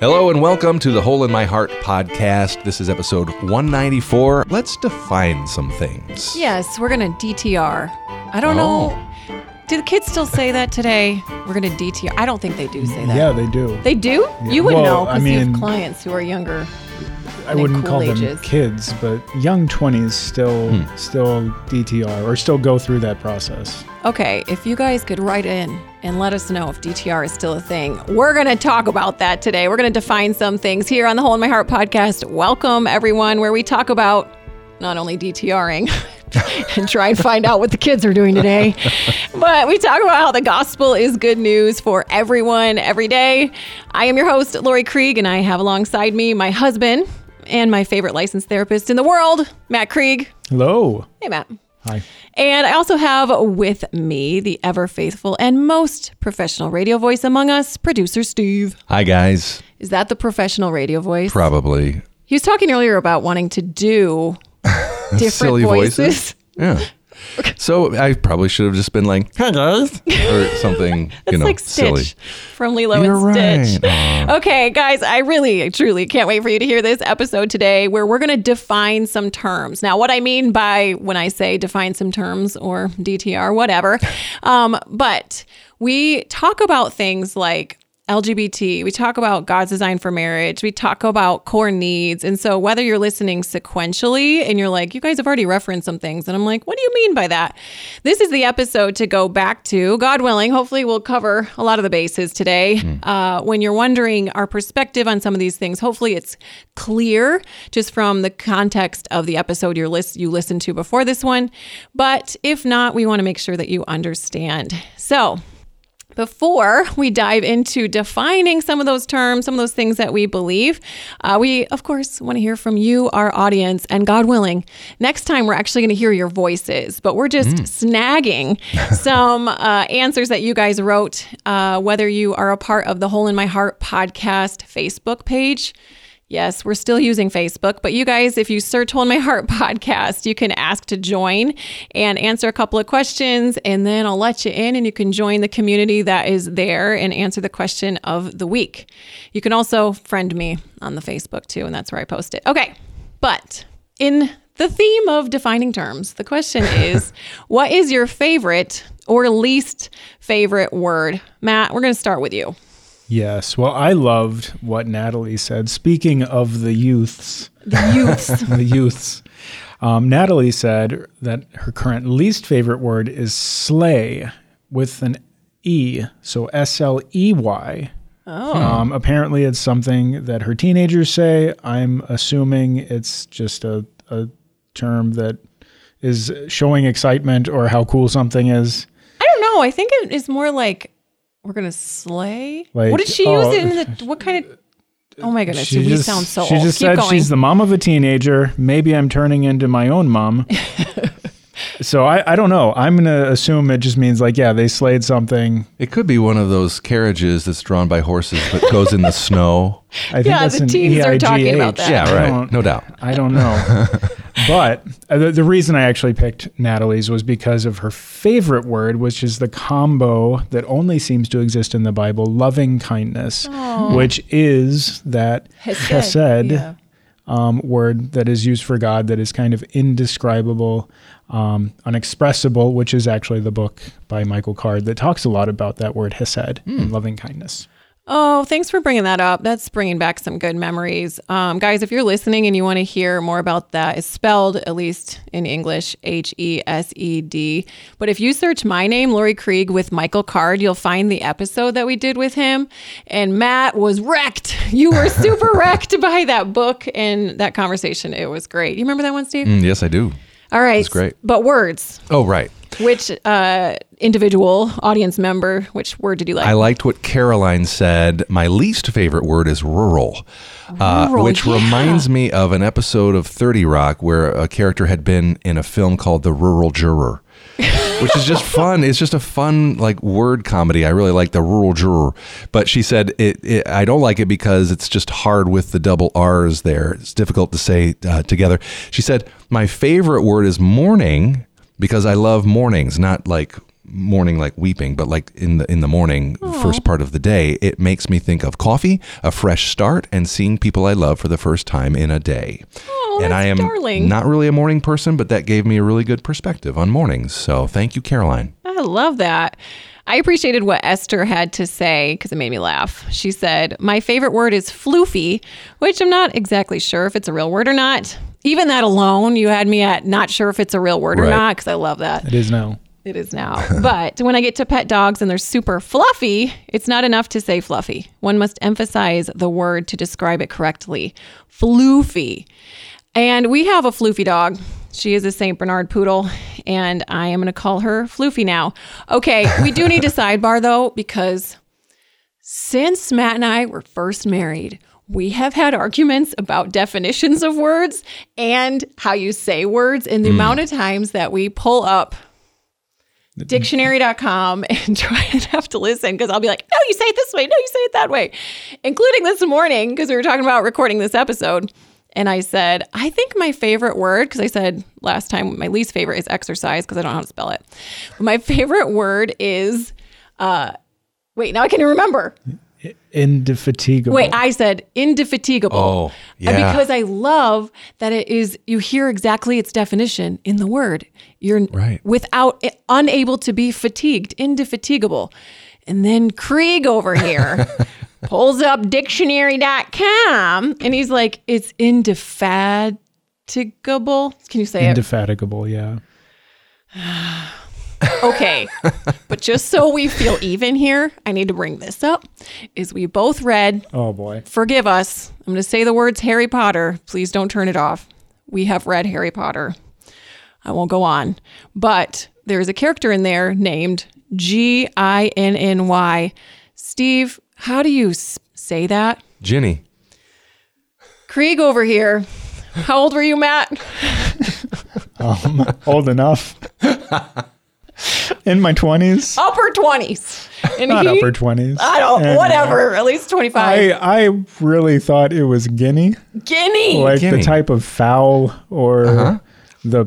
Hello and welcome to the Hole in My Heart podcast. This is episode 194. Let's define some things. Yes, we're gonna DTR. I don't Oh. know. Do the kids still say that today? We're gonna DTR. I don't think they do say that. Yeah, they do. They do? Yeah. You would Well, know I because you mean- have clients who are younger. I wouldn't cool call them kids, but young 20s still Hmm. still DTR or still go through that process. Okay, if you guys could write in and let us know if DTR is still a thing, we're going to talk about that today. We're going to define some things here on the Hole in My Heart podcast. Welcome, everyone, where we talk about not only DTRing and try and find out what the kids are doing today, but we talk about how the gospel is good news for everyone every day. I am your host, Laurie Krieg, and I have alongside me my husband and my favorite licensed therapist in the world, Matt Krieg. Hello. Hey, Matt. Hi. And I also have with me the ever faithful and most professional radio voice among us, producer Steve. Hi, guys. Is that the professional radio voice? Probably He was talking earlier about wanting to do different silly voices. voices. Yeah. So I probably should have just been like, "Hi guys," or something, It's you know, like Stitch silly. from Lilo You're and Stitch. right. Okay, guys, I really, truly can't wait for you to hear this episode today where we're going to define some terms. Now, what I mean by when I say define some terms or DTR, whatever, um, but we talk about things like LGBT, we talk about God's design for marriage, we talk about core needs. And so, whether you're listening sequentially and you're like, you guys have already referenced some things, and I'm like, what do you mean by that? This is the episode to go back to. God willing, hopefully, we'll cover a lot of the bases today. Uh, when you're wondering our perspective on some of these things, hopefully, it's clear just from the context of the episode you're list- you listened to before this one. But if not, we want to make sure that you understand. So, before we dive into defining some of those terms, some of those things that we believe, uh, we, of course, want to hear from you, our audience, and God willing, next time we're actually going to hear your voices, but we're just snagging some uh, answers that you guys wrote, uh, whether you are a part of the Hole in My Heart podcast Facebook page. Yes, we're still using Facebook, but you guys, if you search Hole in My Heart podcast, you can ask to join and answer a couple of questions, and then I'll let you in and you can join the community that is there and answer the question of the week. You can also friend me on the Facebook too, and that's where I post it. Okay, but in the theme of defining terms, the question is what is your favorite or least favorite word? Matt, we're going to start with you. Yes. Well, I loved what Natalie said. Speaking of the youths, The youths. the youths, um, Natalie said that her current least favorite word is slay with an E. So S L E Y. oh. Um, apparently, it's something that her teenagers say. I'm assuming it's just a, a term that is showing excitement or how cool something is. I don't know. I think it is more like we're gonna slay. Like, what did she oh, use it in the? What kind of? Oh my goodness, we just, sound so she old. just Keep said going. she's the mom of a teenager. Maybe I'm turning into my own mom. so I, I don't know. I'm gonna assume it just means like yeah they slayed something. It could be one of those carriages that's drawn by horses but goes in the snow. I think Yeah, that's the an teens are talking about that. Yeah, right. No doubt. I don't know. but uh, the, the reason I actually picked Natalie's was because of her favorite word, which is the combo that only seems to exist in the Bible loving kindness, which is that chesed Yeah. um, word that is used for God that is kind of indescribable, um, unexpressible, which is actually the book by Michael Card that talks a lot about that word hesed and loving kindness. Oh, thanks for bringing that up. That's bringing back some good memories. Um, guys, if you're listening and you want to hear more about that, it's spelled, at least in English, H E S E D. But if you search my name, Laurie Krieg, with Michael Card, you'll find the episode that we did with him. And Matt was wrecked. You were super wrecked by that book and that conversation. It was great. You remember that one, Steve? Mm, yes, I do. All right. That's great. But words. Oh, right. Which uh, individual audience member, which word did you like? I liked what Caroline said. My least favorite word is rural, uh, which yeah. reminds me of an episode of 30 Rock where a character had been in a film called The Rural Juror. which is just fun. It's just a fun like word comedy. I really like the rural juror, but she said it, it. I don't like it because it's just hard with the double R's there. It's difficult to say uh, together. She said my favorite word is morning because I love mornings, not like morning like weeping, but like in the in the morning, first part of the day, it makes me think of coffee, a fresh start, and seeing people I love for the first time in a day. Oh, and I am darling. not really a morning person, but that gave me a really good perspective on mornings. So thank you, Caroline. I love that. I appreciated what Esther had to say because it made me laugh. She said, My favorite word is floofy, which I'm not exactly sure if it's a real word or not. Even that alone, you had me at not sure if it's a real word or not because I love that. It is now. It is now. but when I get to pet dogs and they're super fluffy, it's not enough to say fluffy. One must emphasize the word to describe it correctly. Floofy. And we have a floofy dog. She is a St. Bernard poodle, and I am going to call her Floofy now. Okay, we do need a sidebar though, because since Matt and I were first married, we have had arguments about definitions of words and how you say words, and the amount of times that we pull up dictionary.com and try and have to listen because I'll be like, no, you say it this way. No, you say it that way. Including this morning because we were talking about recording this episode. And I said, I think my favorite word, because I said last time my least favorite is exercise because I don't know how to spell it. But my favorite word is, uh, wait, now I can remember. Indefatigable. Wait, I said indefatigable. Oh, yeah. Because I love that it is, you hear exactly its definition in the word. You're Right. without, eh, unable to be fatigued, indefatigable. And then Krieg over here pulls up dictionary.com and he's like, it's indefatigable. Can you say it? Indefatigable, yeah. Okay. but just so we feel even here, I need to bring this up. Is we both read Oh boy. forgive us. I'm going to say the words Harry Potter. Please don't turn it off. We have read Harry Potter. I won't go on. But there's a character in there named G I N N Y. Steve, how do you s- say that? Ginny. Krieg over here. How old were you, Matt? Um, old enough. In my 20s. Upper 20s. And Not he, upper 20s. I don't, And, uh, whatever, at least 25. I, I really thought it was guinea, Guinea. like Guinea. the type of fowl or the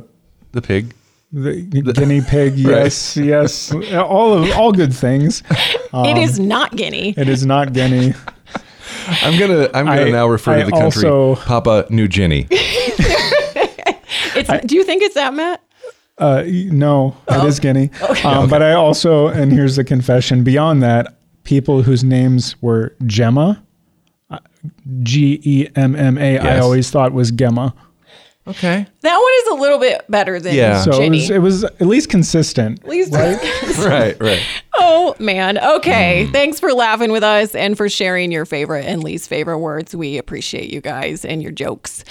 The pig. the guinea pig. Yes, yes, all of all good things. it is not Guinea. It is not guinea. I'm gonna I'm gonna I- now refer I to the country also- Papa New Ginny. It's, do you think it's that, Matt? Uh, no, Oh. it is guinea. Um, But I also, and here's the confession. Beyond that, people whose names were Gemma, uh, G E M M A, I always thought was Gemma. Okay. That one is a little bit better than Yeah. So it was, it was at least consistent. At least- right, right. Oh man. Okay. Mm. Thanks for laughing with us and for sharing your favorite and least favorite words. We appreciate you guys and your jokes.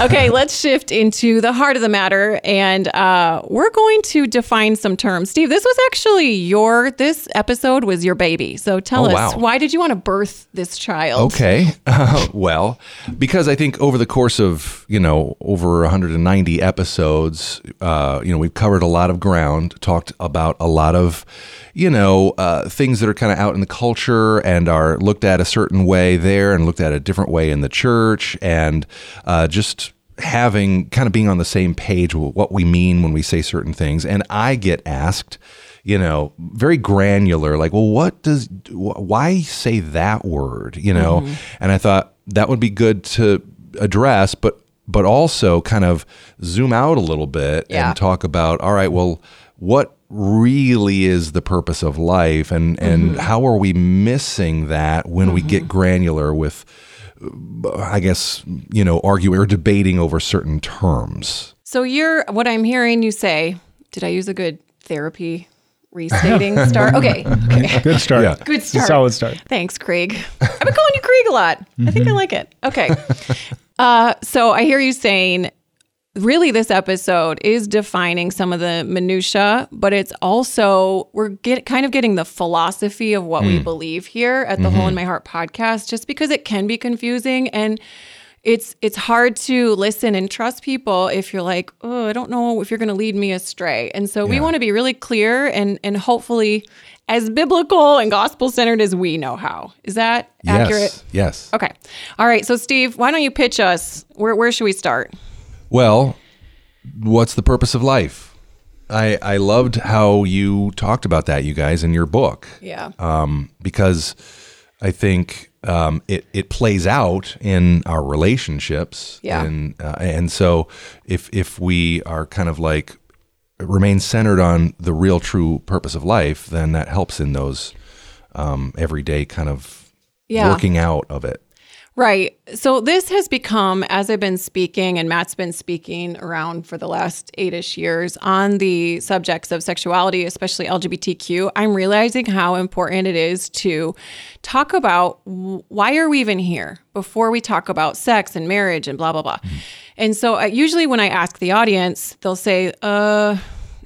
Okay, let's shift into the heart of the matter, and uh, we're going to define some terms. Steve, this was actually your this episode was your baby. So tell Oh, us wow. why did you want to birth this child? Okay. Uh, well, because I think over the course of, you know, over 190 episodes, uh, you know, we've covered a lot of ground, talked about a lot of, you know, uh, things that are kind of out in the culture and are looked at a certain way there and looked at a different way in the church and uh, just having kind of being on the same page with what we mean when we say certain things. And I get asked, you know, very granular, like, well, what does, wh- why say that word, you know? And I thought that would be good to address, but, but also kind of zoom out a little bit Yeah. and talk about, all right, well, what really is the purpose of life and, and how are we missing that when we get granular with, I guess, you know, arguing or debating over certain terms. So you're what I'm hearing you say. Did I use a good therapy restating start? Okay. Okay. Good start. Yeah. Good start. solid start. Thanks, Krieg. I've been calling you Krieg a lot. I Mm-hmm. think I like it. Okay. Uh, so I hear you saying, really, this episode is defining some of the minutia, but it's also we're get kind of getting the philosophy of what we believe here at the Hole in My Heart podcast, just because it can be confusing and. It's it's hard to listen and trust people if you're like, oh, I don't know if you're going to lead me astray. And so we want to be really clear and and hopefully as biblical and gospel centered as we know how. Is that accurate? Yes. Yes. Okay. All right. So, Steve, why don't you pitch us? Where, where should we start? Well, what's the purpose of life? I I loved how you talked about that, you guys, in your book. Yeah. um, because I think um, it it plays out in our relationships. Yeah. And uh, and so if if we are kind of like remain centered on the real true purpose of life, then that helps in those um, everyday kind of Yeah. working out of it. Right. So this has become, as I've been speaking, and Matt's been speaking around for the last eight ish years on the subjects of sexuality, especially LGBTQ, I'm realizing how important it is to talk about why are we even here before we talk about sex and marriage and blah, blah, blah. And so uh, usually when I ask the audience, they'll say, uh,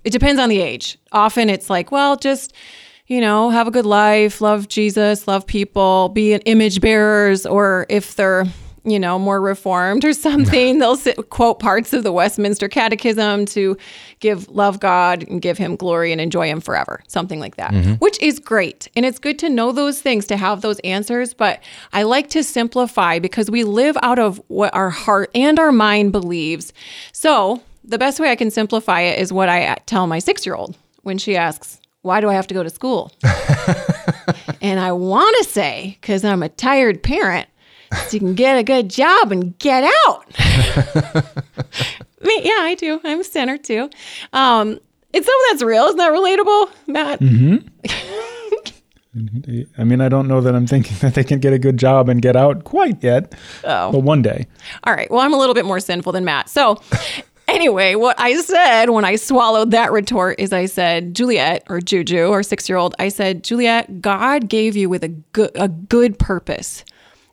it depends on the age. Often it's like, well, just you know, have a good life, love Jesus, love people, be an image bearers, or if they're, you know, more reformed or something, they'll sit, quote parts of the Westminster Catechism to give love God and give him glory and enjoy him forever, something like that, mm-hmm. which is great. And it's good to know those things, to have those answers. But I like to simplify because we live out of what our heart and our mind believes. So the best way I can simplify it is what I tell my six year old when she asks, why do I have to go to school? and I want to say, because I'm a tired parent, so you can get a good job and get out. I mean, yeah, I do. I'm a sinner too. Um, it's something that's real. Isn't that relatable, Matt? I mean, I don't know that I'm thinking that they can get a good job and get out quite yet, Oh. but one day. All right. Well, I'm a little bit more sinful than Matt. So, anyway, what I said when I swallowed that retort is I said, Juliet or Juju, our six year old, I said, Juliet, God gave you with a good, a good purpose.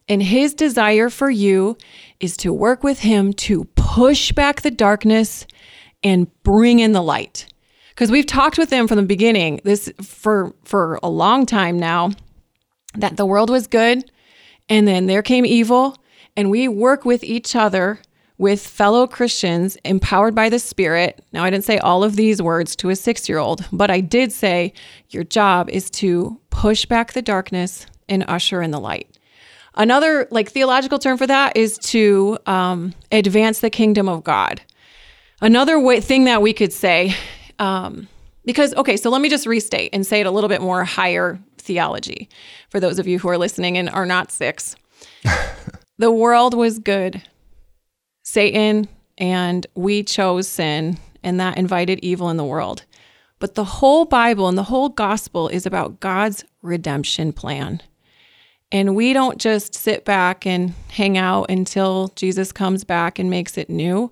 And his desire for you is to work with him to push back the darkness and bring in the light. Because we've talked with him from the beginning, this for for a long time now, that the world was good and then there came evil and we work with each other with fellow Christians empowered by the Spirit. Now, I didn't say all of these words to a six year old, but I did say your job is to push back the darkness and usher in the light. Another like theological term for that is to um, advance the kingdom of God. Another way, thing that we could say, um, because, okay, so let me just restate and say it a little bit more higher theology for those of you who are listening and are not six. the world was good. Satan and we chose sin, and that invited evil in the world. But the whole Bible and the whole gospel is about God's redemption plan. And we don't just sit back and hang out until Jesus comes back and makes it new.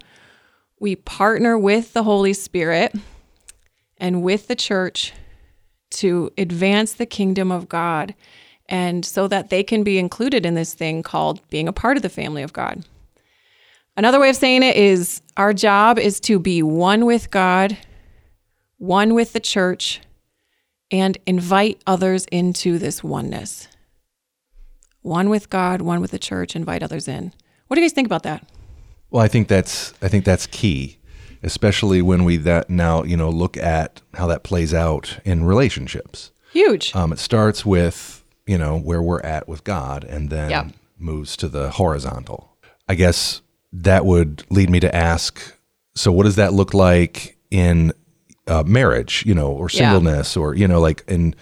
We partner with the Holy Spirit and with the church to advance the kingdom of God and so that they can be included in this thing called being a part of the family of God. Another way of saying it is our job is to be one with God, one with the church, and invite others into this oneness. One with God, one with the church, invite others in. What do you guys think about that? Well, I think that's I think that's key, especially when we that now you know look at how that plays out in relationships. Huge. Um, it starts with you know where we're at with God, and then Yeah. moves to the horizontal. I guess that would lead me to ask: So, what does that look like in uh, marriage? You know, or Yeah. singleness, or you know, like in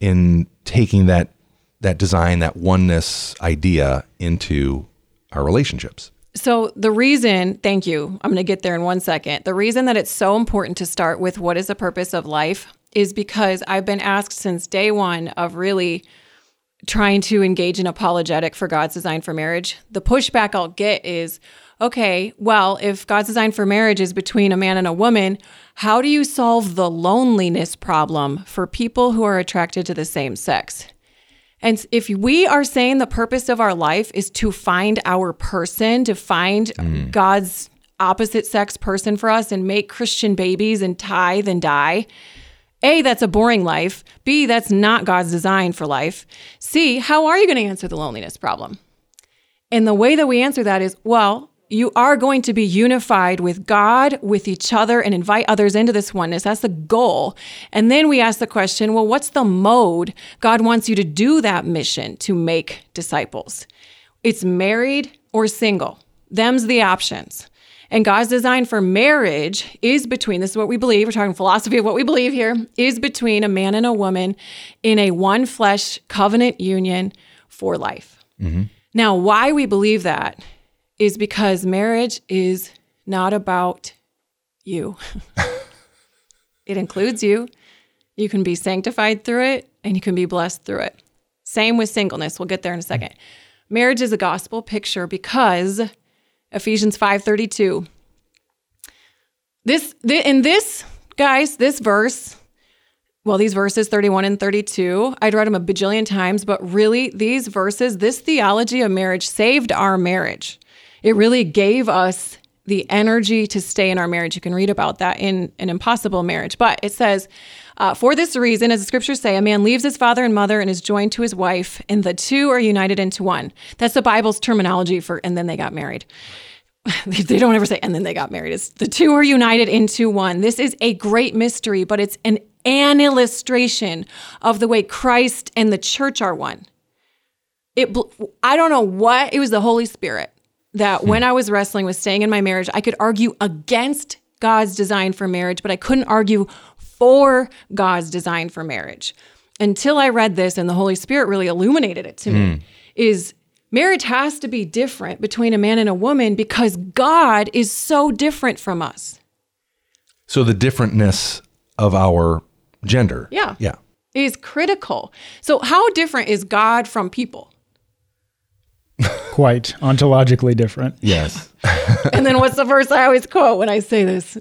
in taking that that design, that oneness idea into our relationships. So, the reason, thank you, I'm going to get there in one second. The reason that it's so important to start with what is the purpose of life is because I've been asked since day one of really trying to engage in apologetic for God's design for marriage. The pushback I'll get is okay, well, if God's design for marriage is between a man and a woman, how do you solve the loneliness problem for people who are attracted to the same sex? And if we are saying the purpose of our life is to find our person, to find mm. God's opposite sex person for us and make Christian babies and tithe and die, A, that's a boring life. B, that's not God's design for life. C, how are you going to answer the loneliness problem? And the way that we answer that is well, you are going to be unified with God, with each other, and invite others into this oneness. That's the goal. And then we ask the question well, what's the mode God wants you to do that mission to make disciples? It's married or single. Them's the options. And God's design for marriage is between, this is what we believe, we're talking philosophy of what we believe here, is between a man and a woman in a one flesh covenant union for life. Mm-hmm. Now, why we believe that is because marriage is not about you, it includes you. You can be sanctified through it and you can be blessed through it. Same with singleness. We'll get there in a second. Marriage is a gospel picture because Ephesians 5:32. This th- in this guys, this verse, well these verses 31 and 32, I'd read them a bajillion times, but really these verses, this theology of marriage saved our marriage. It really gave us the energy to stay in our marriage. You can read about that in an impossible marriage. But it says, uh, for this reason, as the scriptures say, a man leaves his father and mother and is joined to his wife, and the two are united into one. That's the Bible's terminology for, and then they got married. they don't ever say, and then they got married. It's the two are united into one. This is a great mystery, but it's an, an illustration of the way Christ and the church are one. It, I don't know what, it was the Holy Spirit that hmm. when I was wrestling with staying in my marriage, I could argue against God's design for marriage, but I couldn't argue for God's design for marriage until I read this and the Holy Spirit really illuminated it to me hmm. is marriage has to be different between a man and a woman because God is so different from us. So the differentness of our gender. Yeah. Yeah. Is critical. So how different is God from people? Quite ontologically different. Yes. And then what's the verse I always quote when I say this?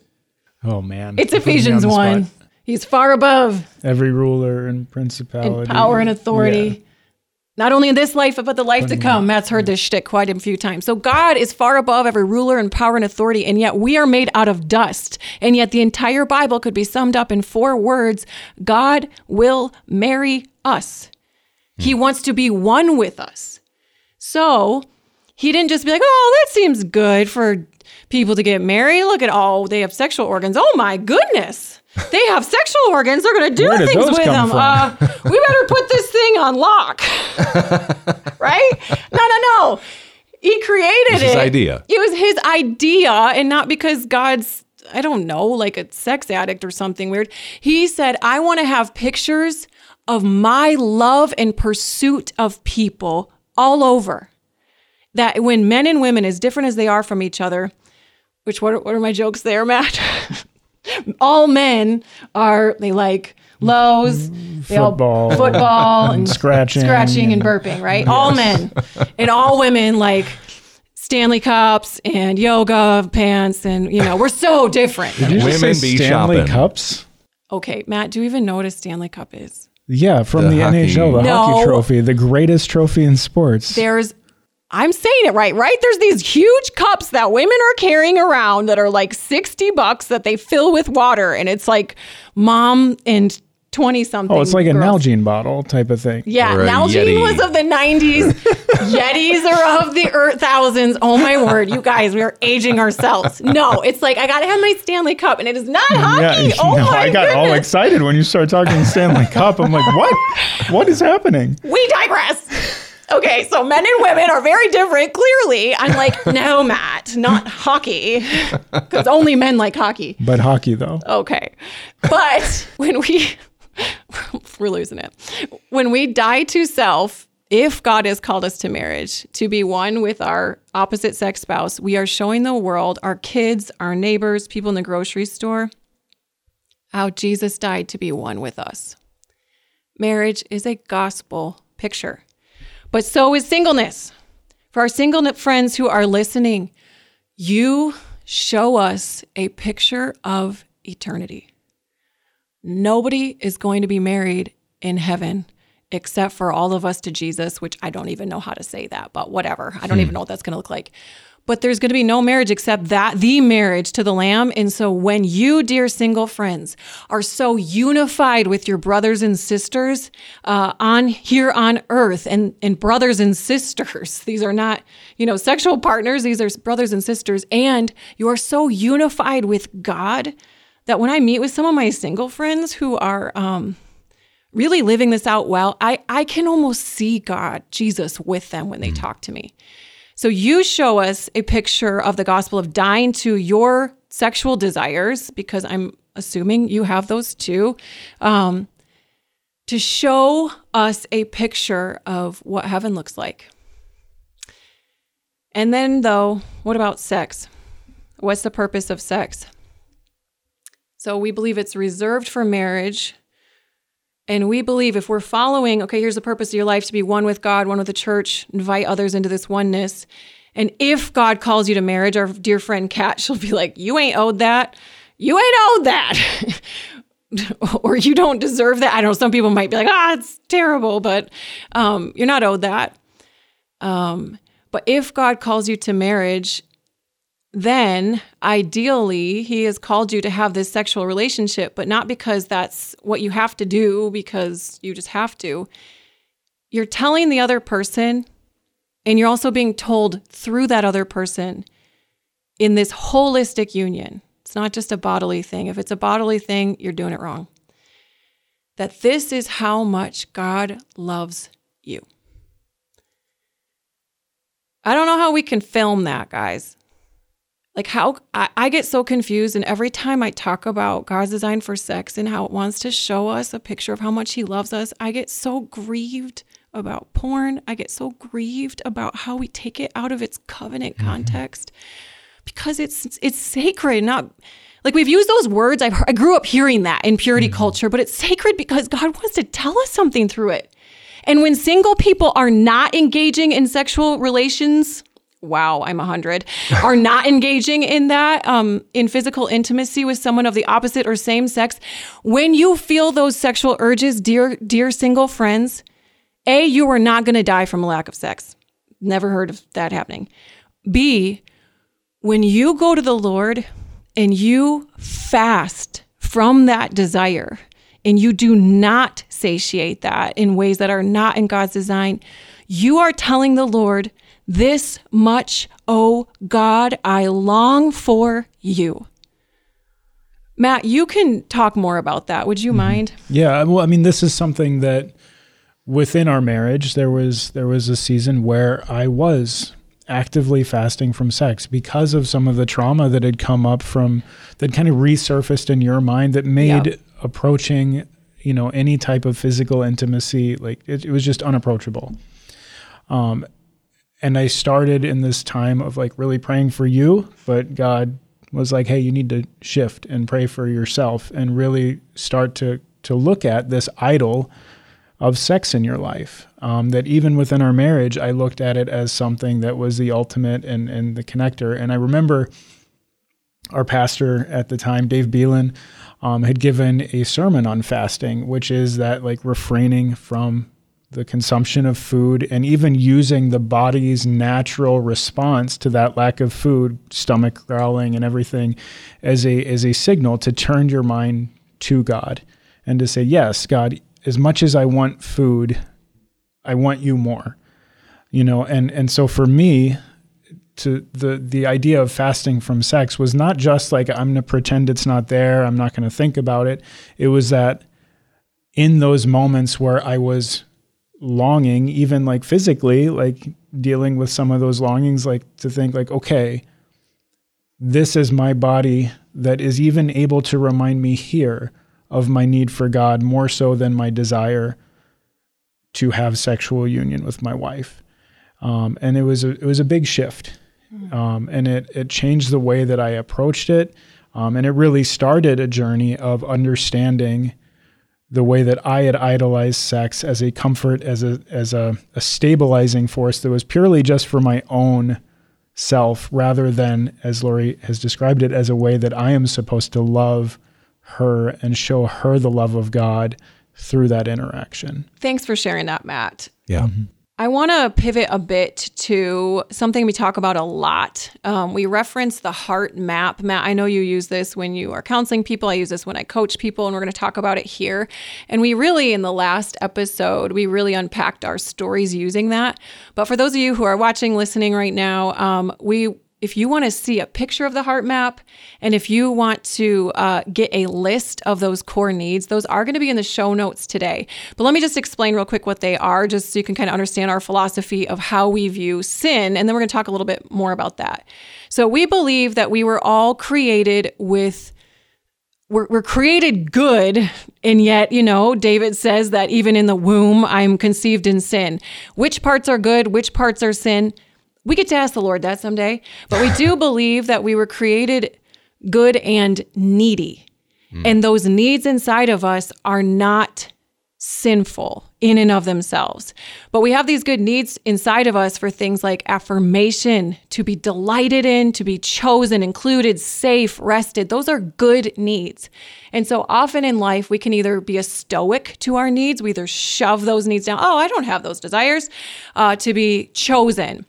Oh man. It's You're Ephesians on 1. spot. He's far above Every ruler and principality. in power and authority. Yeah. Not only in this life, but the life to come. Matt's heard this shtick quite a few times. So God is far above every ruler and power and authority, and yet we are made out of dust. And yet the entire Bible could be summed up in four words God will marry us. He hmm. wants to be one with us. So he didn't just be like, oh, that seems good for people to get married. Look at all they have sexual organs. Oh my goodness. They have sexual organs. They're going to do things with them. Uh, we better put this thing on lock. right? No, no, no. He created it. his idea. It was his idea, and not because God's, I don't know, like a sex addict or something weird. He said, I want to have pictures of my love and pursuit of people all over. That when men and women, as different as they are from each other, which what are, what are my jokes there, Matt? all men are they like lows, they all- Football. football, and Scratching. scratching and burping, right? All men and all women like Stanley cups and yoga pants, and you know we're so different. Did you just Women say be Stanley shopping. Cups? Okay, Matt, do you even know what a Stanley Cup is? Yeah, from The the, hockey- NHL, the No. hockey trophy, the greatest trophy in sports. There's I'm saying it right, right? There's these huge cups that women are carrying around that are like 60 bucks that they fill with water and it's like mom and 20 something. oh, it's like a. Nalgene bottle type of thing. Yeah, Or Nalgene was of the 90s. Yetis are of the earth thousands. Oh my word, you guys, we are aging ourselves. No, it's like I gotta have my Stanley Cup, and it is not hockey. Yeah, oh no, my I got all excited when you started talking Stanley Cup. I'm like, what? What is happening? we digress. Okay, so men and women are very different. Clearly, I'm like, no, Matt, not hockey, because only men like hockey. But hockey, though. Okay. But when we, we're losing it. When we die to self, if God has called us to marriage, to be one with our opposite sex spouse, we are showing the world, our kids, our neighbors, people in the grocery store, how Jesus died to be one with us. Marriage is a gospel picture, but so is singleness. For our single friends who are listening, you show us a picture of eternity. Nobody is going to be married in heaven except for all of us to Jesus, which I don't even know how to say that, but whatever. I don't even know what that's going to look like. But there's going to be no marriage except that, the marriage to the Lamb. And so when you, dear single friends, are so unified with your brothers and sisters uh, on here on earth, and, and brothers and sisters, these are not, you know, sexual partners, these are brothers and sisters, and you are so unified with God that when I meet with some of my single friends who are um, really living this out well, I, I can almost see God, Jesus, with them when they talk to me. So you show us a picture of the gospel of dying to your sexual desires, because I'm assuming you have those too, um, to show us a picture of what heaven looks like. And then, though, what about sex? What's the purpose of sex? So we believe it's reserved for marriage. And we believe if we're following, okay, here's the purpose of your life to be one with God, one with the church, invite others into this oneness. And if God calls you to marriage, our dear friend Kat, she'll be like, You ain't owed that. You ain't owed that. or you don't deserve that. I know. Some people might be like, ah, it's terrible, but um, you're not owed that. Um, but if God calls you to marriage, then ideally he has called you to have this sexual relationship, but not because that's what you have to do, because you just have to. You're telling the other person, and you're also being told through that other person in this holistic union. It's not just a bodily thing. If it's a bodily thing, you're doing it wrong. That this is how much God loves you. I don't know how we can film that, guys. Like, how I, I, get so confused. And every time I talk about God's design for sex and how it wants to show us a picture of how much He loves us, I get so grieved about porn. I get so grieved about how we take it out of its covenant mm-hmm. context because it's it's sacred, not like we've used those words. I've, I grew up hearing that in purity mm-hmm. culture, but it's sacred because God wants to tell us something through it. And when single people are not engaging in sexual relations, wow, I'm a 100, are not engaging in that, um, in physical intimacy with someone of the opposite or same sex, when you feel those sexual urges, dear, dear single friends, A, you are not going to die from a lack of sex. Never heard of that happening. B, when you go to the Lord and you fast from that desire, and you do not satiate that in ways that are not in God's design, you are telling the Lord, This much, oh God, I long for you. Matt, you can talk more about that. Would you mm-hmm. mind? Yeah, well, I mean, this is something that within our marriage there was there was a season where I was actively fasting from sex because of some of the trauma that had come up from that kind of resurfaced in your mind that made yep approaching you know any type of physical intimacy like it, it was just unapproachable um and i started in this time of like really praying for you but god was like hey you need to shift and pray for yourself and really start to to look at this idol of sex in your life. Um, that even within our marriage, I looked at it as something that was the ultimate and, and the connector. And I remember our pastor at the time, Dave Beelan, um, had given a sermon on fasting, which is that like refraining from the consumption of food and even using the body's natural response to that lack of food, stomach growling and everything, as a as a signal to turn your mind to God and to say, yes, God, as much as I want food, I want you more. You know, and and so for me, to the the idea of fasting from sex was not just like I'm going to pretend it's not there, I'm not going to think about it. It was that in those moments where I was longing even like physically like dealing with some of those longings like to think like okay this is my body that is even able to remind me here of my need for God more so than my desire to have sexual union with my wife. Um, and it was a, it was a big shift. Um, and it it changed the way that I approached it, um, and it really started a journey of understanding the way that I had idolized sex as a comfort, as a as a, a stabilizing force that was purely just for my own self, rather than as Laurie has described it as a way that I am supposed to love her and show her the love of God through that interaction. Thanks for sharing that, Matt. Yeah. Mm-hmm. I want to pivot a bit to something we talk about a lot. Um, we reference the heart map. Matt, I know you use this when you are counseling people. I use this when I coach people, and we're going to talk about it here. And we really, in the last episode, we really unpacked our stories using that. But for those of you who are watching, listening right now, um, we if you want to see a picture of the heart map and if you want to uh, get a list of those core needs, those are going to be in the show notes today. But let me just explain real quick what they are, just so you can kind of understand our philosophy of how we view sin. And then we're going to talk a little bit more about that. So we believe that we were all created with we're, we're created good and yet you know david says that even in the womb i'm conceived in sin which parts are good which parts are sin we get to ask the lord that someday but we do believe that we were created good and needy and those needs inside of us are not sinful in and of themselves. But we have these good needs inside of us for things like affirmation, to be delighted in, to be chosen, included, safe, rested. Those are good needs. And so often in life, we can either be a stoic to our needs, we either shove those needs down, oh, I don't have those desires, uh, to be chosen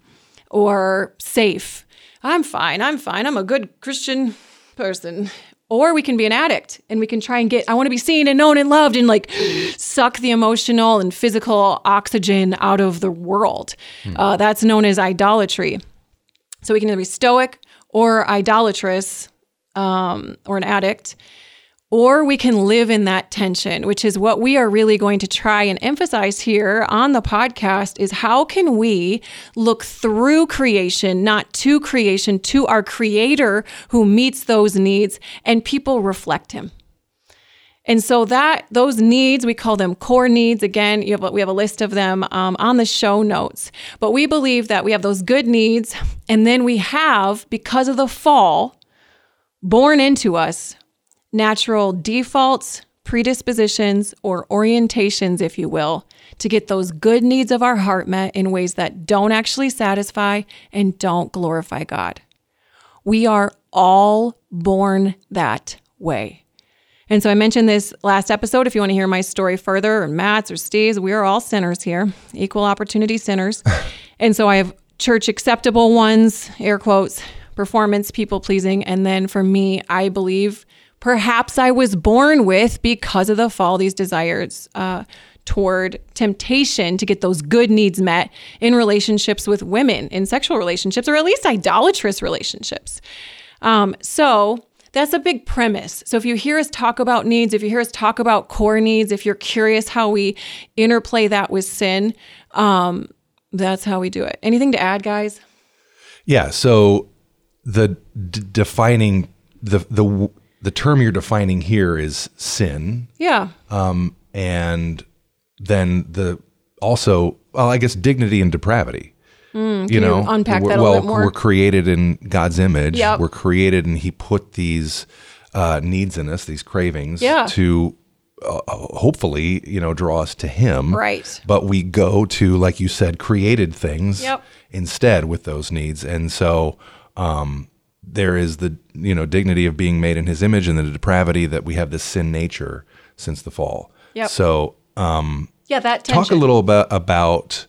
or safe. I'm fine, I'm fine, I'm a good Christian person. Or we can be an addict and we can try and get, I want to be seen and known and loved and like suck the emotional and physical oxygen out of the world. Uh, that's known as idolatry. So we can either be stoic or idolatrous um, or an addict, or we can live in that tension, which is what we are really going to try and emphasize here on the podcast is how can we look through creation, not to creation, to our creator who meets those needs and people reflect him. And so that those needs, we call them core needs. Again, have, we have a list of them um, on the show notes. But we believe that we have those good needs, and then we have, because of the fall, born into us natural defaults, predispositions, or orientations, if you will, to get those good needs of our heart met in ways that don't actually satisfy and don't glorify God. We are all born that way. And so I mentioned this last episode. If you want to hear my story further, or Matt's or Steve's, we are all sinners here, equal opportunity sinners. and so I have church acceptable ones, air quotes, performance, people pleasing. And then for me, I believe perhaps I was born with, because of the fall, these desires uh, toward temptation to get those good needs met in relationships with women, in sexual relationships, or at least idolatrous relationships. Um, so that's a big premise. So if you hear us talk about needs, if you hear us talk about core needs, if you're curious how we interplay that with sin, um, that's how we do it. Anything to add, guys? Yeah. So the d- defining the the the term you're defining here is sin, Yeah. um, and then the also well, I guess dignity and depravity. you Mm, you know, unpack we're, that a well, little bit more? we're created in God's image. Yep. We're created, and He put these uh, needs in us, these cravings, Yeah. to uh, hopefully, you know, draw us to Him. Right. But we go to, like you said, created things Yep. instead with those needs, and so um, there is the you know dignity of being made in His image, and the depravity that we have this sin nature since the fall. Yep. So. Um, Yeah, that tension. talk a little bit about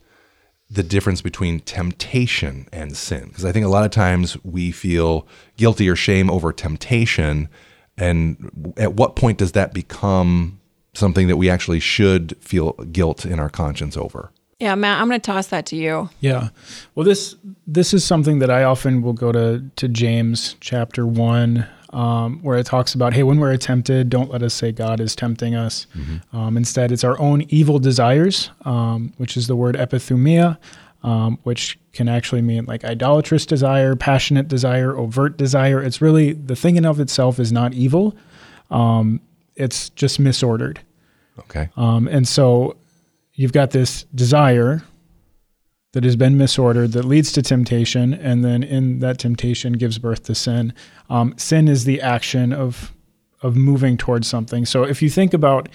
the difference between temptation and sin because i think a lot of times we feel guilty or shame over temptation and at what point does that become something that we actually should feel guilt in our conscience over Yeah, Matt, I'm going to toss that to you. Yeah. Well, this this is something that I often will go to to James chapter one, um, where it talks about, hey, when we're tempted, don't let us say God is tempting us. Um, instead, it's our own evil desires, um, which is the word epithumia, um, which can actually mean like idolatrous desire, passionate desire, overt desire. It's really the thing in of itself is not evil. Um, it's just misordered. okay Um, and so you've got this desire that has been misordered that leads to temptation, and then in that temptation gives birth to sin. Um, sin is the action of of moving towards something. So if you think about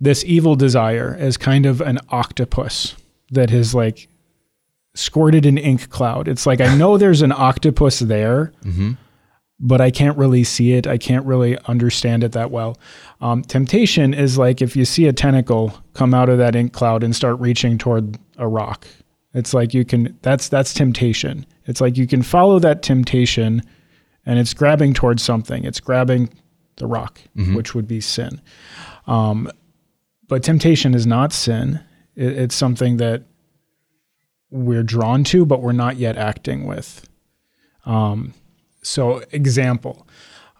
this evil desire as kind of an octopus that has like squirted an ink cloud, it's like I know there's an octopus there, but I can't really see it. I can't really understand it that well. Um, temptation is like if you see a tentacle come out of that ink cloud and start reaching toward a rock. It's like you can. That's that's temptation. It's like you can follow that temptation, and it's grabbing towards something. It's grabbing the rock, which would be sin. Um, but temptation is not sin. It, it's something that we're drawn to, but we're not yet acting with. Um, so, example,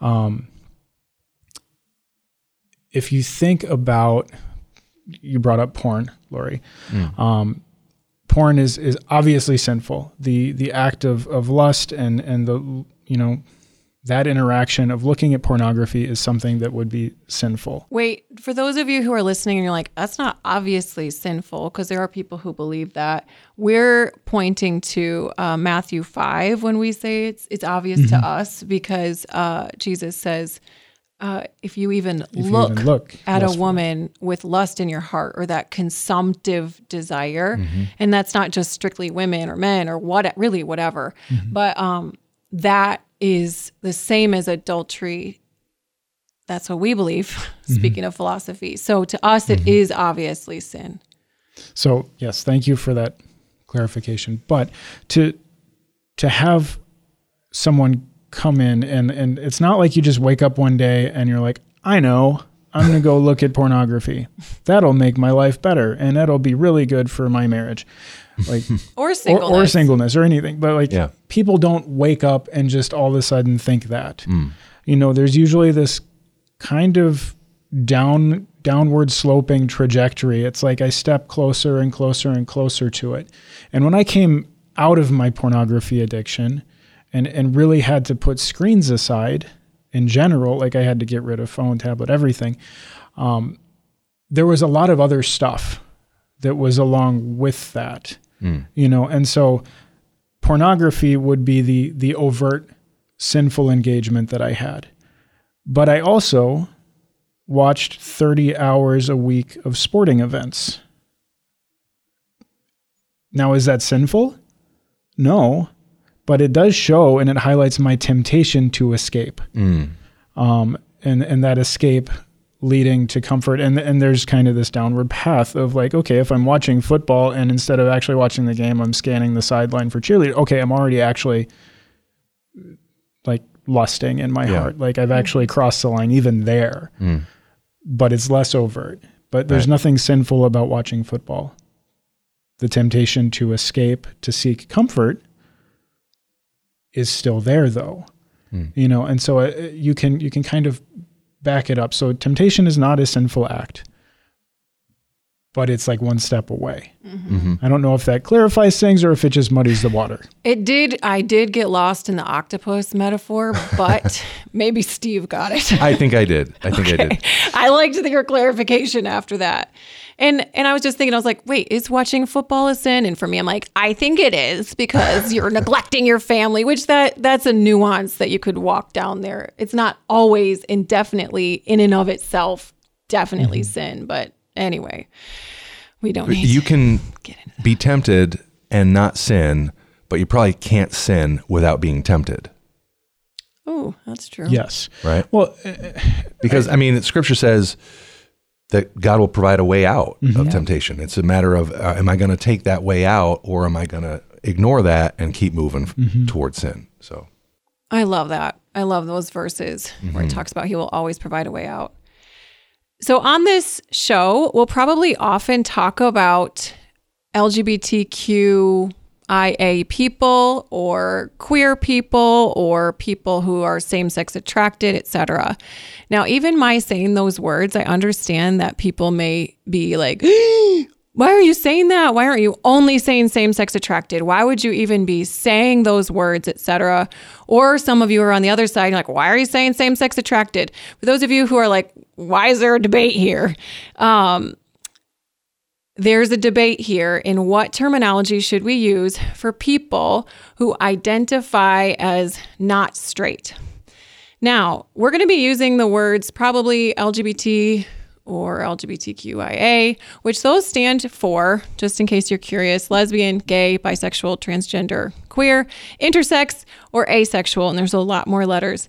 um, if you think about, you brought up porn, Laurie. Um, porn is is obviously sinful. The the act of of lust and and the you know that interaction of looking at pornography is something that would be sinful. Wait, for those of you who are listening and you're like, that's not obviously sinful, because there are people who believe that. We're pointing to uh, Matthew 5 when we say it's, it's obvious to us because uh, Jesus says, uh, if you even you look, even look at a woman with lust in your heart or that consumptive desire, and that's not just strictly women or men or what, really whatever, but um, that is the same as adultery that's what we believe, mm-hmm. speaking of philosophy. So to us, it mm-hmm. is obviously sin. So yes, thank you for that clarification. But to to have someone come in and and it's not like you just wake up one day and you're like, I know, I'm gonna go look at pornography. That'll make my life better and that'll be really good for my marriage. Like Or or, singleness. or singleness or anything. But like Yeah. people don't wake up and just all of a sudden think that. You know, there's usually this kind of down downward sloping trajectory. It's like I step closer and closer and closer to it. And when I came out of my pornography addiction and and really had to put screens aside in general, like I had to get rid of phone, tablet, everything. Um, there was a lot of other stuff that was along with that you know and so pornography would be the the overt sinful engagement that i had. But i also watched 30 hours a week of sporting events. Now is that sinful? No but it does show and it highlights my temptation to escape. Um, and and that escape leading to comfort. And and there's kind of this downward path of like okay if i'm watching football and instead of actually watching the game i'm scanning the sideline for cheerleader okay i'm already actually like lusting in my Yeah. heart. Like i've actually crossed the line even there. But it's less overt. But there's Right. nothing sinful about watching football. The temptation to escape to seek comfort is still there though. You know and so uh, you can you can kind of back it up so temptation is not a sinful act but it's like one step away mm-hmm. Mm-hmm. i don't know if that clarifies things or if it just muddies the water It did. I did get lost in the octopus metaphor, but maybe Steve got it. I think I did. I think I did. I liked your clarification after that. And and I was just thinking, I was like, wait, is watching football a sin? And for me, I'm like, I think it is because you're neglecting your family, which that that's a nuance that you could walk down there. It's not always indefinitely in and of itself definitely sin. But anyway, we don't need You to can get into be tempted and not sin, but you probably can't sin without being tempted, Oh, that's true. yes right? well uh, Because I mean, Scripture says that God will provide a way out of mm-hmm. temptation. It's a matter of uh, am I going to take that way out, or am I going to ignore that and keep moving f- mm-hmm. towards sin? So I love that. I love those verses where it mm-hmm. talks about he will always provide a way out. So on this show, we'll probably often talk about LGBTQIA people or queer people or people who are same-sex attracted, etc. Now, even my saying those words, I understand that people may be like, why are you saying that? Why aren't you only saying same sex attracted? Why would you even be saying those words, etc.? Or some of you are on the other side, like, why are you saying same sex attracted? For those of you who are like, why is there a debate here? Um, there's a debate here in what terminology should we use for people who identify as not straight. Now, we're going to be using the words probably LGBT or LGBTQIA, which those stand for, just in case you're curious, lesbian, gay, bisexual, transgender, queer, intersex, or asexual. And there's a lot more letters.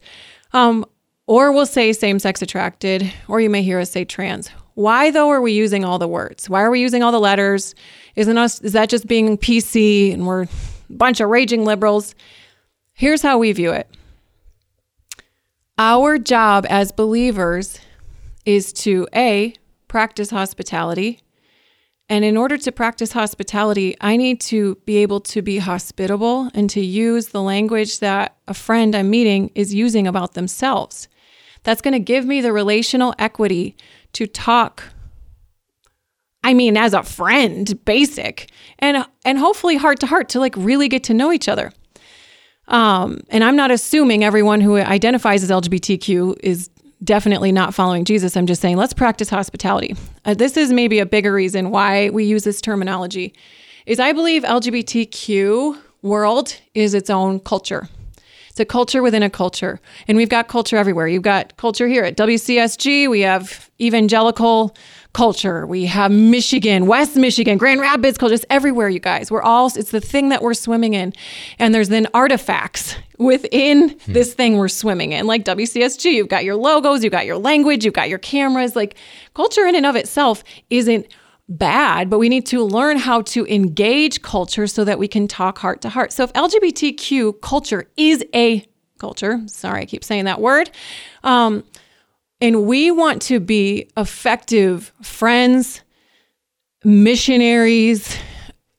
Um, or we'll say same sex attracted, or you may hear us say trans. Why, though, are we using all the words? Why are we using all the letters? Isn't us, is that just being PC and we're a bunch of raging liberals? Here's how we view it our job as believers is to A, practice hospitality, And in order to practice hospitality, I need to be able to be hospitable and to use the language that a friend I'm meeting is using about themselves. That's going to give me the relational equity to talk I mean as a friend, basic. And and hopefully heart to heart to like really get to know each other. Um, and I'm not assuming everyone who identifies as LGBTQ is definitely not following Jesus. I'm just saying, let's practice hospitality. Uh, this is maybe a bigger reason why we use this terminology. Is I believe LGBTQ world is its own culture. It's a culture within a culture. And we've got culture everywhere. You've got culture here at WCSG. We have evangelical culture. We have Michigan, West Michigan, Grand Rapids culture, just everywhere, you guys. We're all, it's the thing that we're swimming in. And there's then artifacts within hmm. this thing we're swimming in, like WCSG. You've got your logos, you've got your language, you've got your cameras. Like culture in and of itself isn't bad, but we need to learn how to engage culture so that we can talk heart to heart. So if LGBTQ culture is a culture, sorry, I keep saying that word, um, and we want to be effective friends, missionaries.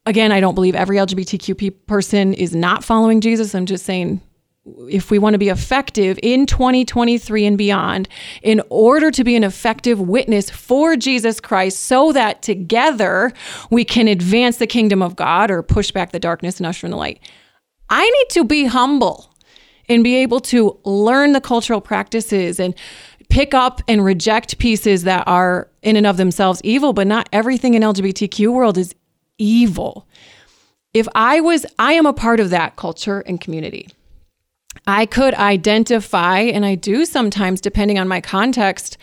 Again, I don't believe every LGBTQ person is not following Jesus. I'm just saying if we want to be effective in 2023 and beyond, in order to be an effective witness for Jesus Christ, so that together we can advance the kingdom of God or push back the darkness and usher in the light, I need to be humble and be able to learn the cultural practices and pick up and reject pieces that are in and of themselves evil, but not everything in LGBTQ world is evil. If I was, I am a part of that culture and community. I could identify, and I do sometimes, depending on my context,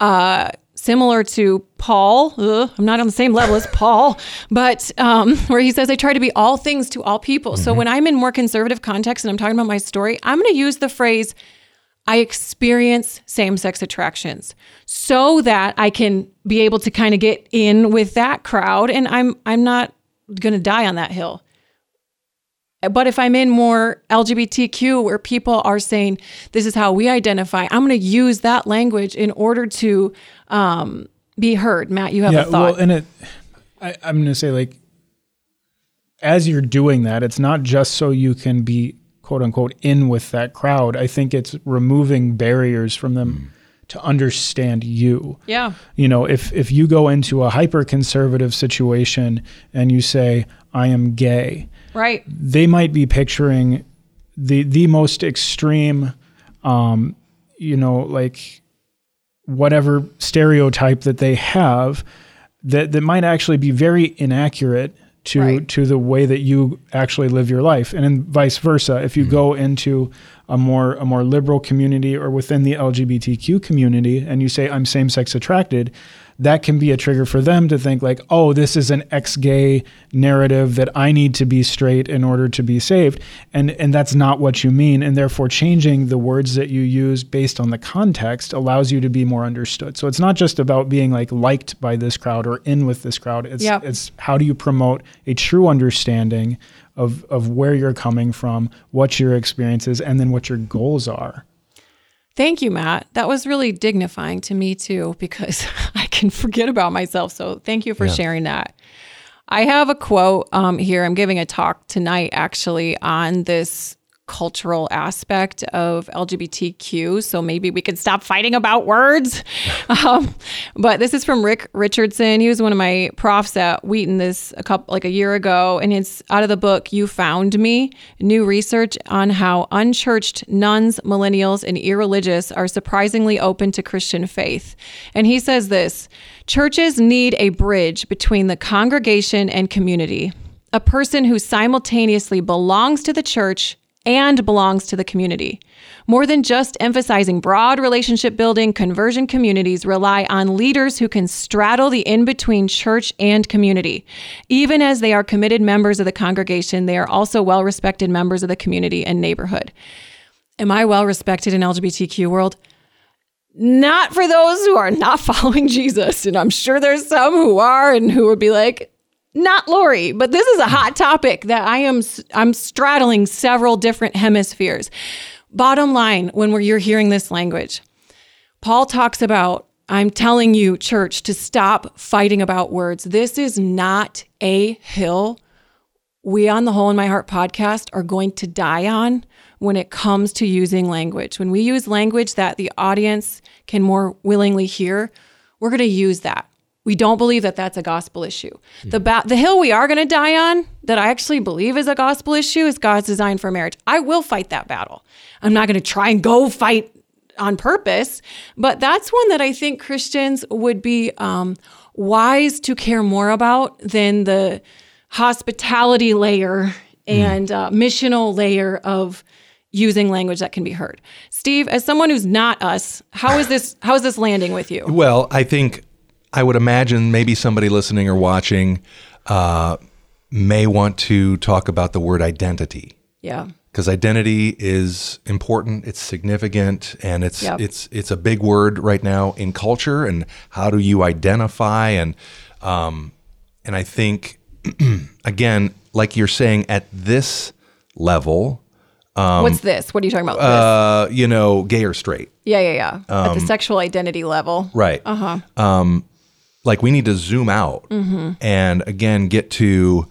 uh, similar to Paul. Ugh, I'm not on the same level as Paul, but um, where he says, I try to be all things to all people. Mm-hmm. So when I'm in more conservative context and I'm talking about my story, I'm going to use the phrase I experience same sex attractions so that I can be able to kind of get in with that crowd and I'm I'm not going to die on that hill. But if I'm in more LGBTQ where people are saying this is how we identify, I'm going to use that language in order to um, be heard. Matt, you have yeah, a thought. Well, and it, I, I'm going to say like, as you're doing that, it's not just so you can be quote unquote in with that crowd. I think it's removing barriers from them mm. to understand you. Yeah. You know, if if you go into a hyper conservative situation and you say I am gay, right? They might be picturing the the most extreme um you know, like whatever stereotype that they have that that might actually be very inaccurate to right. to the way that you actually live your life and then vice versa if you mm-hmm. go into a more a more liberal community or within the LGBTQ community and you say I'm same-sex attracted that can be a trigger for them to think like, oh, this is an ex-gay narrative that I need to be straight in order to be saved, and and that's not what you mean, and therefore changing the words that you use based on the context allows you to be more understood. So it's not just about being like liked by this crowd or in with this crowd. It's yep. it's how do you promote a true understanding of of where you're coming from, what your experience is, and then what your goals are. Thank you, Matt. That was really dignifying to me too, because I can forget about myself. So thank you for yeah. sharing that. I have a quote um, here. I'm giving a talk tonight actually on this cultural aspect of LGBTQ. So maybe we could stop fighting about words. Um, but this is from Rick Richardson. He was one of my profs at Wheaton this a couple like a year ago, and it's out of the book "You Found Me: New Research on How Unchurched Nones, Millennials, and Irreligious Are Surprisingly Open to Christian Faith." And he says this: Churches need a bridge between the congregation and community. A person who simultaneously belongs to the church and belongs to the community. More than just emphasizing broad relationship building, conversion communities rely on leaders who can straddle the in between church and community. Even as they are committed members of the congregation, they are also well respected members of the community and neighborhood. Am I well respected in LGBTQ world? Not for those who are not following Jesus. And I'm sure there's some who are and who would be like, not Laurie, but this is a hot topic that I am I'm straddling several different hemispheres. Bottom line, when you're hearing this language, Paul talks about I'm telling you, church, to stop fighting about words. This is not a hill we on the Hole in My Heart podcast are going to die on when it comes to using language. When we use language that the audience can more willingly hear, we're going to use that. We don't believe that that's a gospel issue. The ba- the hill we are going to die on that I actually believe is a gospel issue is God's design for marriage. I will fight that battle. I'm not going to try and go fight on purpose, but that's one that I think Christians would be um, wise to care more about than the hospitality layer and uh, missional layer of using language that can be heard. Steve, as someone who's not us, how is this how is this landing with you? Well, I think I would imagine maybe somebody listening or watching uh, may want to talk about the word identity Yeah. because identity is important, it's significant, and it's Yep. it's it's a big word right now in culture. And how do you identify? And um, and I think again, like you're saying, at this level, What's this? What are you talking about? Uh, you know, gay or straight, Yeah, yeah, yeah. At the sexual identity level. right? Uh huh. Um, like we need to zoom out mm-hmm. and again get to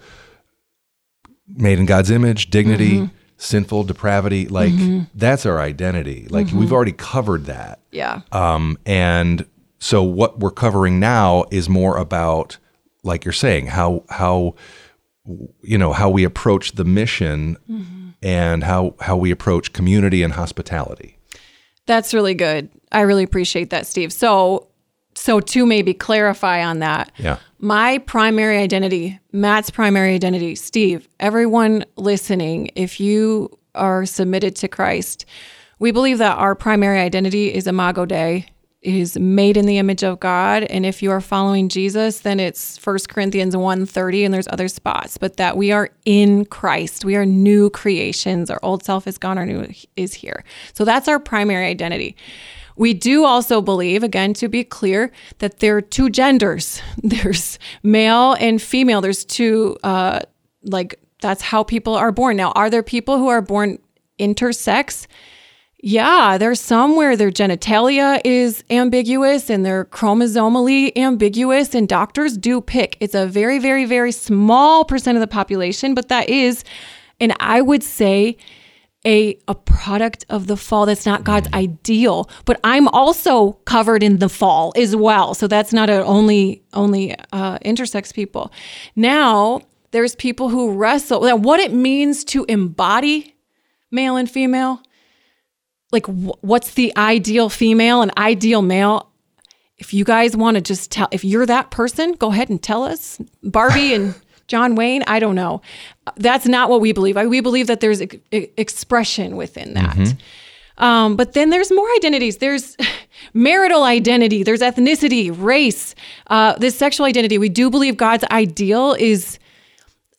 made in God's image, dignity, mm-hmm. sinful depravity. Like mm-hmm. that's our identity. Like we've already covered that. Yeah. Um, and so what we're covering now is more about, like you're saying, how how you know how we approach the mission and how how we approach community and hospitality. That's really good. I really appreciate that, Steve. So, so to maybe clarify on that, Yeah. my primary identity, Matt's primary identity, Steve, everyone listening, if you are submitted to Christ, we believe that our primary identity is Imago Dei, is made in the image of God. And if you are following Jesus, then it's 1 Corinthians 1.30 and there's other spots, but that we are in Christ. We are new creations. Our old self is gone, our new is here. So that's our primary identity. We do also believe, again, to be clear, that there are two genders. There's male and female. There's two, uh, like, that's how people are born. Now, are there people who are born intersex? Yeah, there's somewhere their genitalia is ambiguous and they're chromosomally ambiguous, and doctors do pick. It's a very, very, very small percent of the population, but that is, and I would say, a a product of the fall that's not God's ideal but I'm also covered in the fall as well. So that's not a only only uh, intersex people. Now there's people who wrestle. Now what it means to embody male and female like wh- what's the ideal female and ideal male? If you guys want to just tell if you're that person go ahead and tell us. Barbie and john wayne? I don't know. That's not what we believe. We believe that there's e- expression within that. Um, but then there's more identities. There's marital identity. There's ethnicity race uh, this sexual identity. We do believe god's ideal is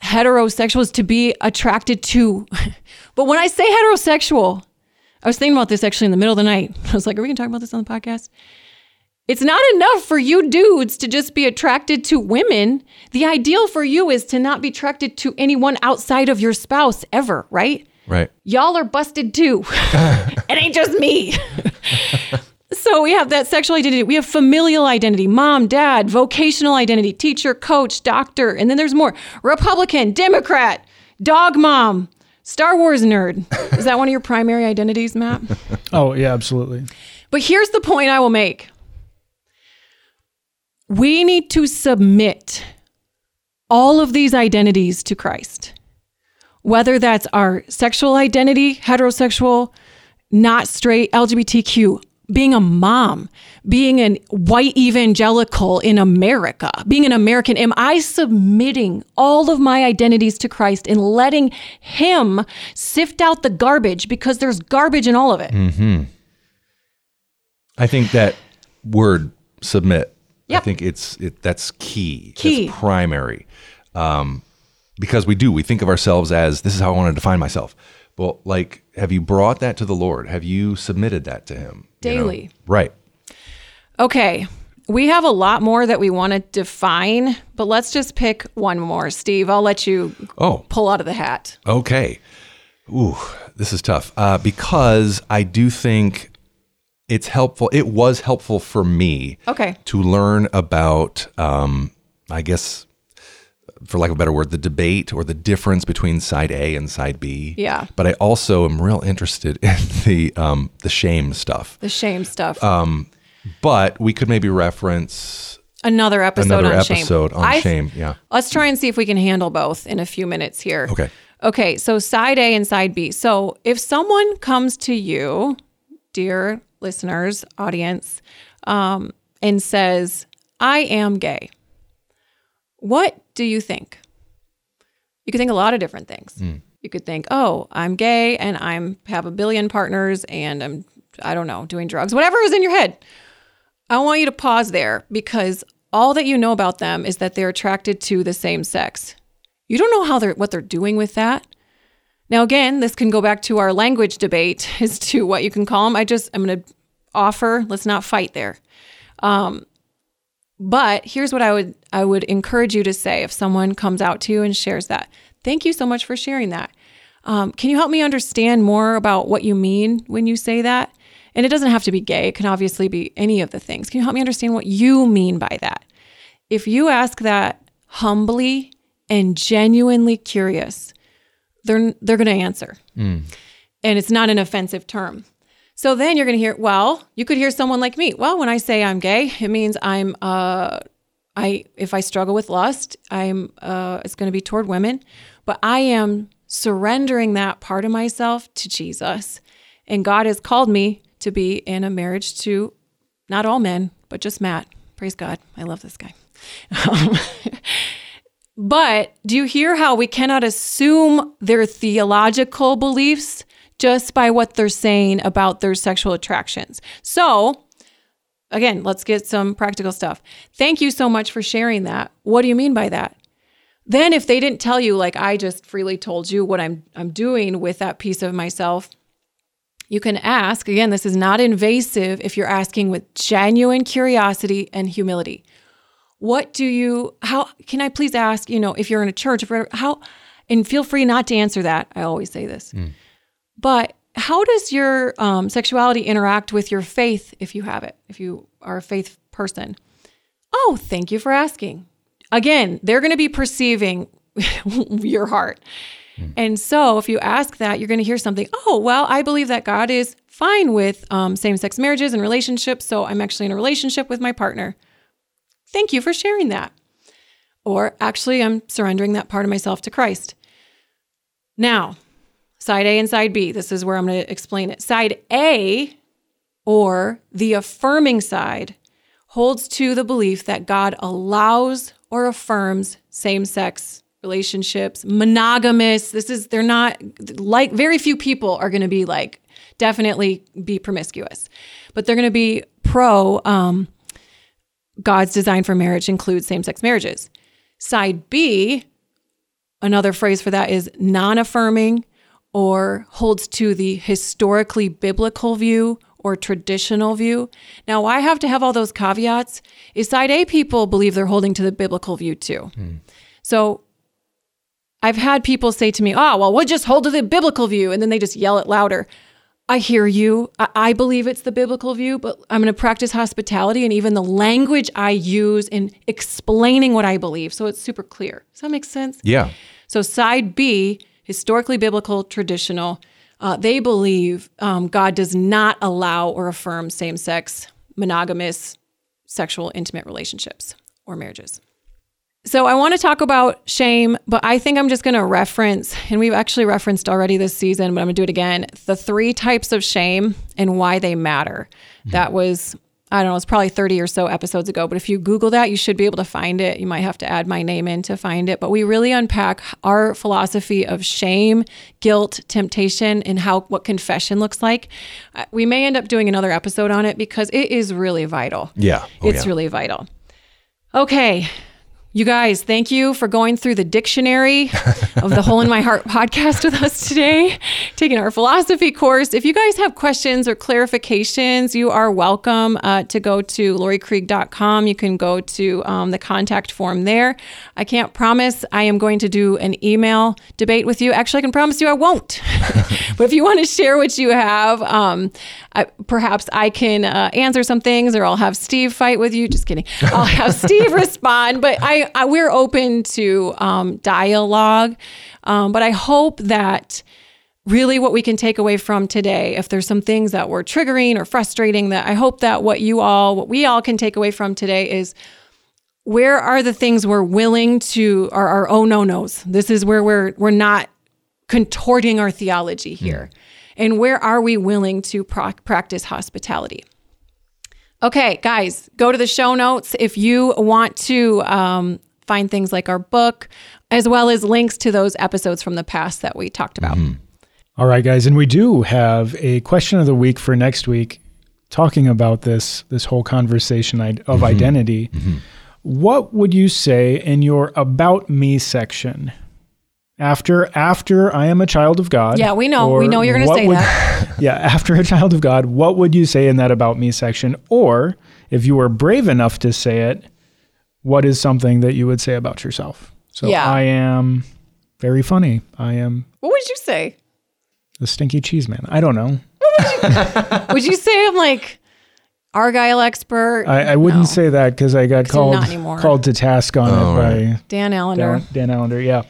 heterosexual is to be attracted to but when i say heterosexual I was thinking about this actually in the middle of the night. I was like, are we going to talk about this on the podcast? It's not enough for you dudes to just be attracted to women. The ideal for you is to not be attracted to anyone outside of your spouse ever, right? Right. Y'all are busted too. it ain't just me. so we have that sexual identity. We have familial identity, mom, dad, vocational identity, teacher, coach, doctor. And then there's more Republican, Democrat, dog mom, Star Wars nerd. Is that one of your primary identities, Matt? Oh, yeah, absolutely. But here's the point I will make we need to submit all of these identities to Christ, whether that's our sexual identity, heterosexual, not straight, LGBTQ, being a mom, being a white evangelical in America, being an American. Am I submitting all of my identities to Christ and letting Him sift out the garbage because there's garbage in all of it? Mm-hmm. I think that word submit. I think it's it, that's key. Key. That's primary. Um, because we do we think of ourselves as this is how I want to define myself. Well, like, have you brought that to the Lord? Have you submitted that to Him you know? Daily. Right. Okay. We have a lot more that we want to define, but let's just pick one more. Steve, I'll let you Oh, pull out of the hat. Okay. Ooh, this is tough uh, because I do think it's helpful. It was helpful for me Okay. to learn about, um, I guess, for lack of a better word, the debate or the difference between side A and side B. Yeah. But I also am real interested in the um, the shame stuff. The shame stuff. Um, But we could maybe reference another episode another on shame. episode on I- shame. Yeah. Let's try and see if we can handle both in a few minutes here. Okay. Okay, so side A and side B. So if someone comes to you, dear listeners, audience, um, and says, I am gay, what do you think? You could think a lot of different things. You could think, oh, I'm gay and I'm have a billion partners and I'm I don't know, doing drugs, whatever is in your head. I want you to pause there because all that you know about them is that they're attracted to the same sex. You don't know how they're what they're doing with that. Now again, this can go back to our language debate as to what you can call them. I just I'm going to offer, let's not fight there. Um but here's what I would I would encourage you to say if someone comes out to you and shares that. Thank you so much for sharing that. Um, can you help me understand more about what you mean when you say that? And it doesn't have to be gay, it can obviously be any of the things. Can you help me understand what you mean by that? If you ask that humbly and genuinely curious, they're they're going to answer. And it's not an offensive term. So then you're going to hear, well, you could hear someone like me. Well, when I say I'm gay, it means I'm uh I if I struggle with lust, I'm uh it's going to be toward women, but I am surrendering that part of myself to Jesus. And God has called me to be in a marriage to not all men, but just Matt. Praise God. I love this guy. Um, but do you hear how we cannot assume their theological beliefs just by what they're saying about their sexual attractions? So, again, let's get some practical stuff. Thank you so much for sharing that. What do you mean by that? Then if they didn't tell you like I just freely told you what I'm I'm doing with that piece of myself, you can ask. Again, this is not invasive if you're asking with genuine curiosity and humility what do you how can i please ask you know if you're in a church if how and feel free not to answer that. I always say this. But how does your um, sexuality interact with your faith if you have it if you are a faith person? Oh thank you for asking. Again they're going to be perceiving your heart. And so if you ask that you're going to hear something oh well i believe that god is fine with um, same-sex marriages and relationships so i'm actually in a relationship with my partner Thank you for sharing that. Or actually, I'm surrendering that part of myself to Christ. Now, side A and side B, this is where I'm going to explain it. Side A, or the affirming side, holds to the belief that God allows or affirms same sex relationships, monogamous. This is, they're not like, very few people are going to be like, definitely be promiscuous, but they're going to be pro, um, God's design for marriage includes same sex marriages. Side B, another phrase for that is non affirming or holds to the historically biblical view or traditional view. Now, why I have to have all those caveats is side A people believe they're holding to the biblical view too. Hmm. So I've had people say to me, oh, well, we'll just hold to the biblical view. And then they just yell it louder. I hear you. I, I believe it's the biblical view, but I'm going to practice hospitality and even the language I use in explaining what I believe. So it's super clear. Does that make sense? yeah. So side B, historically biblical, traditional, uh, they believe um, God does not allow or affirm same sex, monogamous, sexual, intimate relationships or marriages. So I want to talk about shame, but I think I'm just going to reference, and we've actually referenced already this season, but I'm going to do it again the three types of shame and why they matter. That was, I don't know, it's probably 30 or so episodes ago, but if you Google that, you should be able to find it. You might have to add my name in to find it, but we really unpack our philosophy of shame, guilt, temptation, and how what confession looks like. Uh, We may end up doing another episode on it because it is really vital. Yeah. Oh, it's yeah. really vital. Okay. You guys, thank you for going through the dictionary of the Hole in My Heart podcast with us today, taking our philosophy course. If you guys have questions or clarifications, you are welcome uh, to go to lauriekrieg.com. You can go to um, the contact form there. I can't promise I am going to do an email debate with you. Actually, I can promise you I won't. but if you want to share what you have, um, I, perhaps I can uh, answer some things, or I'll have Steve fight with you. Just kidding. I'll have Steve respond. But I, I we're open to um, dialogue. Um, but I hope that really what we can take away from today if there's some things that were triggering or frustrating that i hope that what you all what we all can take away from today is where are the things we're willing to are our oh no nos this is where we're we're not contorting our theology here and where are we willing to proc practice hospitality? Okay guys go to the show notes if you want to um, find things like our book as well as links to those episodes from the past that we talked about. Mm. All right, guys, and we do have a question of the week for next week, talking about this this whole conversation i- of mm-hmm. identity. Mm-hmm. What would you say in your about me section? After after I am a child of God. Yeah, we know. We know you're gonna say would- that. yeah, after a child of God, what would you say in that about me section? Or if you were brave enough to say it, what is something that you would say about yourself? So Yeah. I am very funny. I am What would you say? the stinky cheese man. I don't know. Would you say I'm like Argyle expert? I, I wouldn't No. say that because I got called called to task on Oh, it right. by Dan Allender. Dan, Dan Allender. Yeah.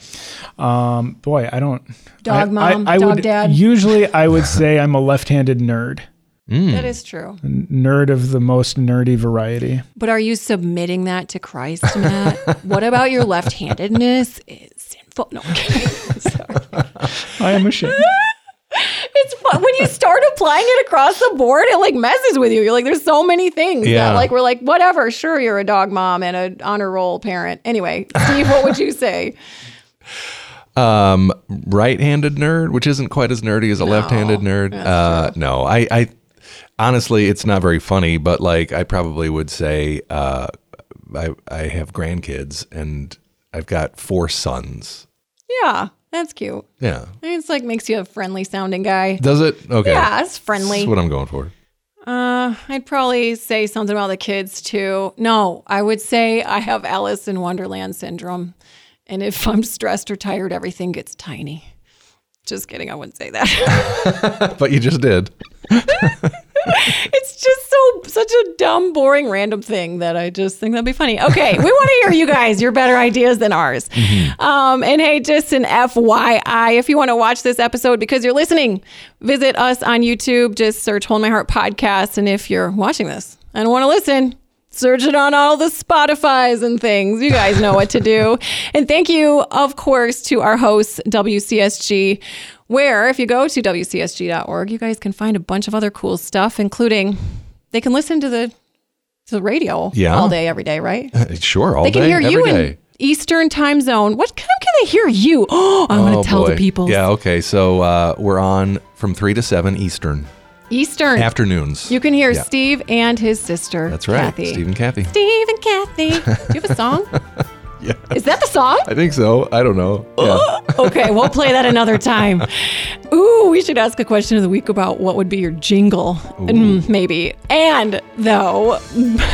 Um, boy, I don't. Dog I, mom, I, I dog would, dad. Usually, I would say I'm a left-handed nerd, That is true. nerd of the most nerdy variety. But are you submitting that to Christ, Matt? what about your left-handedness? It's sinful. No, I'm kidding. Sorry. I am ashamed. It's fun when you start applying it across the board. It like messes with you. You're like, there's so many things Yeah. that like we're like, whatever. Sure, you're a dog mom and an honor roll parent. Anyway, Steve, what would you say? Um, right-handed nerd, which isn't quite as nerdy as a left-handed nerd. Uh, no, I, I honestly, it's not very funny, but like, I probably would say, uh, I, I have grandkids and I've got four sons. Yeah, that's cute. Yeah. It's like makes you a friendly sounding guy. Does it? Okay. Yeah, it's friendly. That's what I'm going for. Uh, I'd probably say something about the kids too. No, I would say I have Alice in Wonderland syndrome. And if I'm stressed or tired, everything gets tiny. Just kidding. I wouldn't say that. But you just did. it's just so such a dumb, boring, random thing that I just think that'd be funny. Okay, we want to hear you guys, your better ideas than ours. Um, and hey, just an FYI, if you want to watch this episode because you're listening, visit us on YouTube. Just search Hole in My Heart Podcast. And if you're watching this and want to listen, search it on all the Spotify's and things. You guys know what to do. and thank you, of course, to our hosts, WCSG, where if you go to WCSG.org, you guys can find a bunch of other cool stuff, including they can listen to the to the radio Yeah. all day, every day, right? Sure. All day. They can hear you day. in Eastern time zone. What time can they hear you? Oh, I'm going Oh, to tell boy. the people. Yeah. Okay. So uh, we're on from three to seven Eastern Eastern. afternoons. You can hear Yeah. Steve and his sister. That's right. Kathy. Steve and Kathy. Steve and Kathy. Do you have a song? Yeah. Is that the song? I think so. I don't know. Yeah. Okay, we'll play that another time. Ooh, we should ask a question of the week about what would be your jingle. Mm, maybe. And though,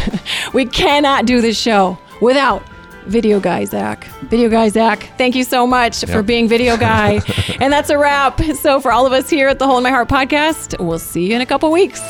we cannot do this show without Video Guy Zach. Video Guy Zach, thank you so much for being Video Guy. and that's a wrap. So, for all of us here at the Hole in My Heart podcast, we'll see you in a couple weeks.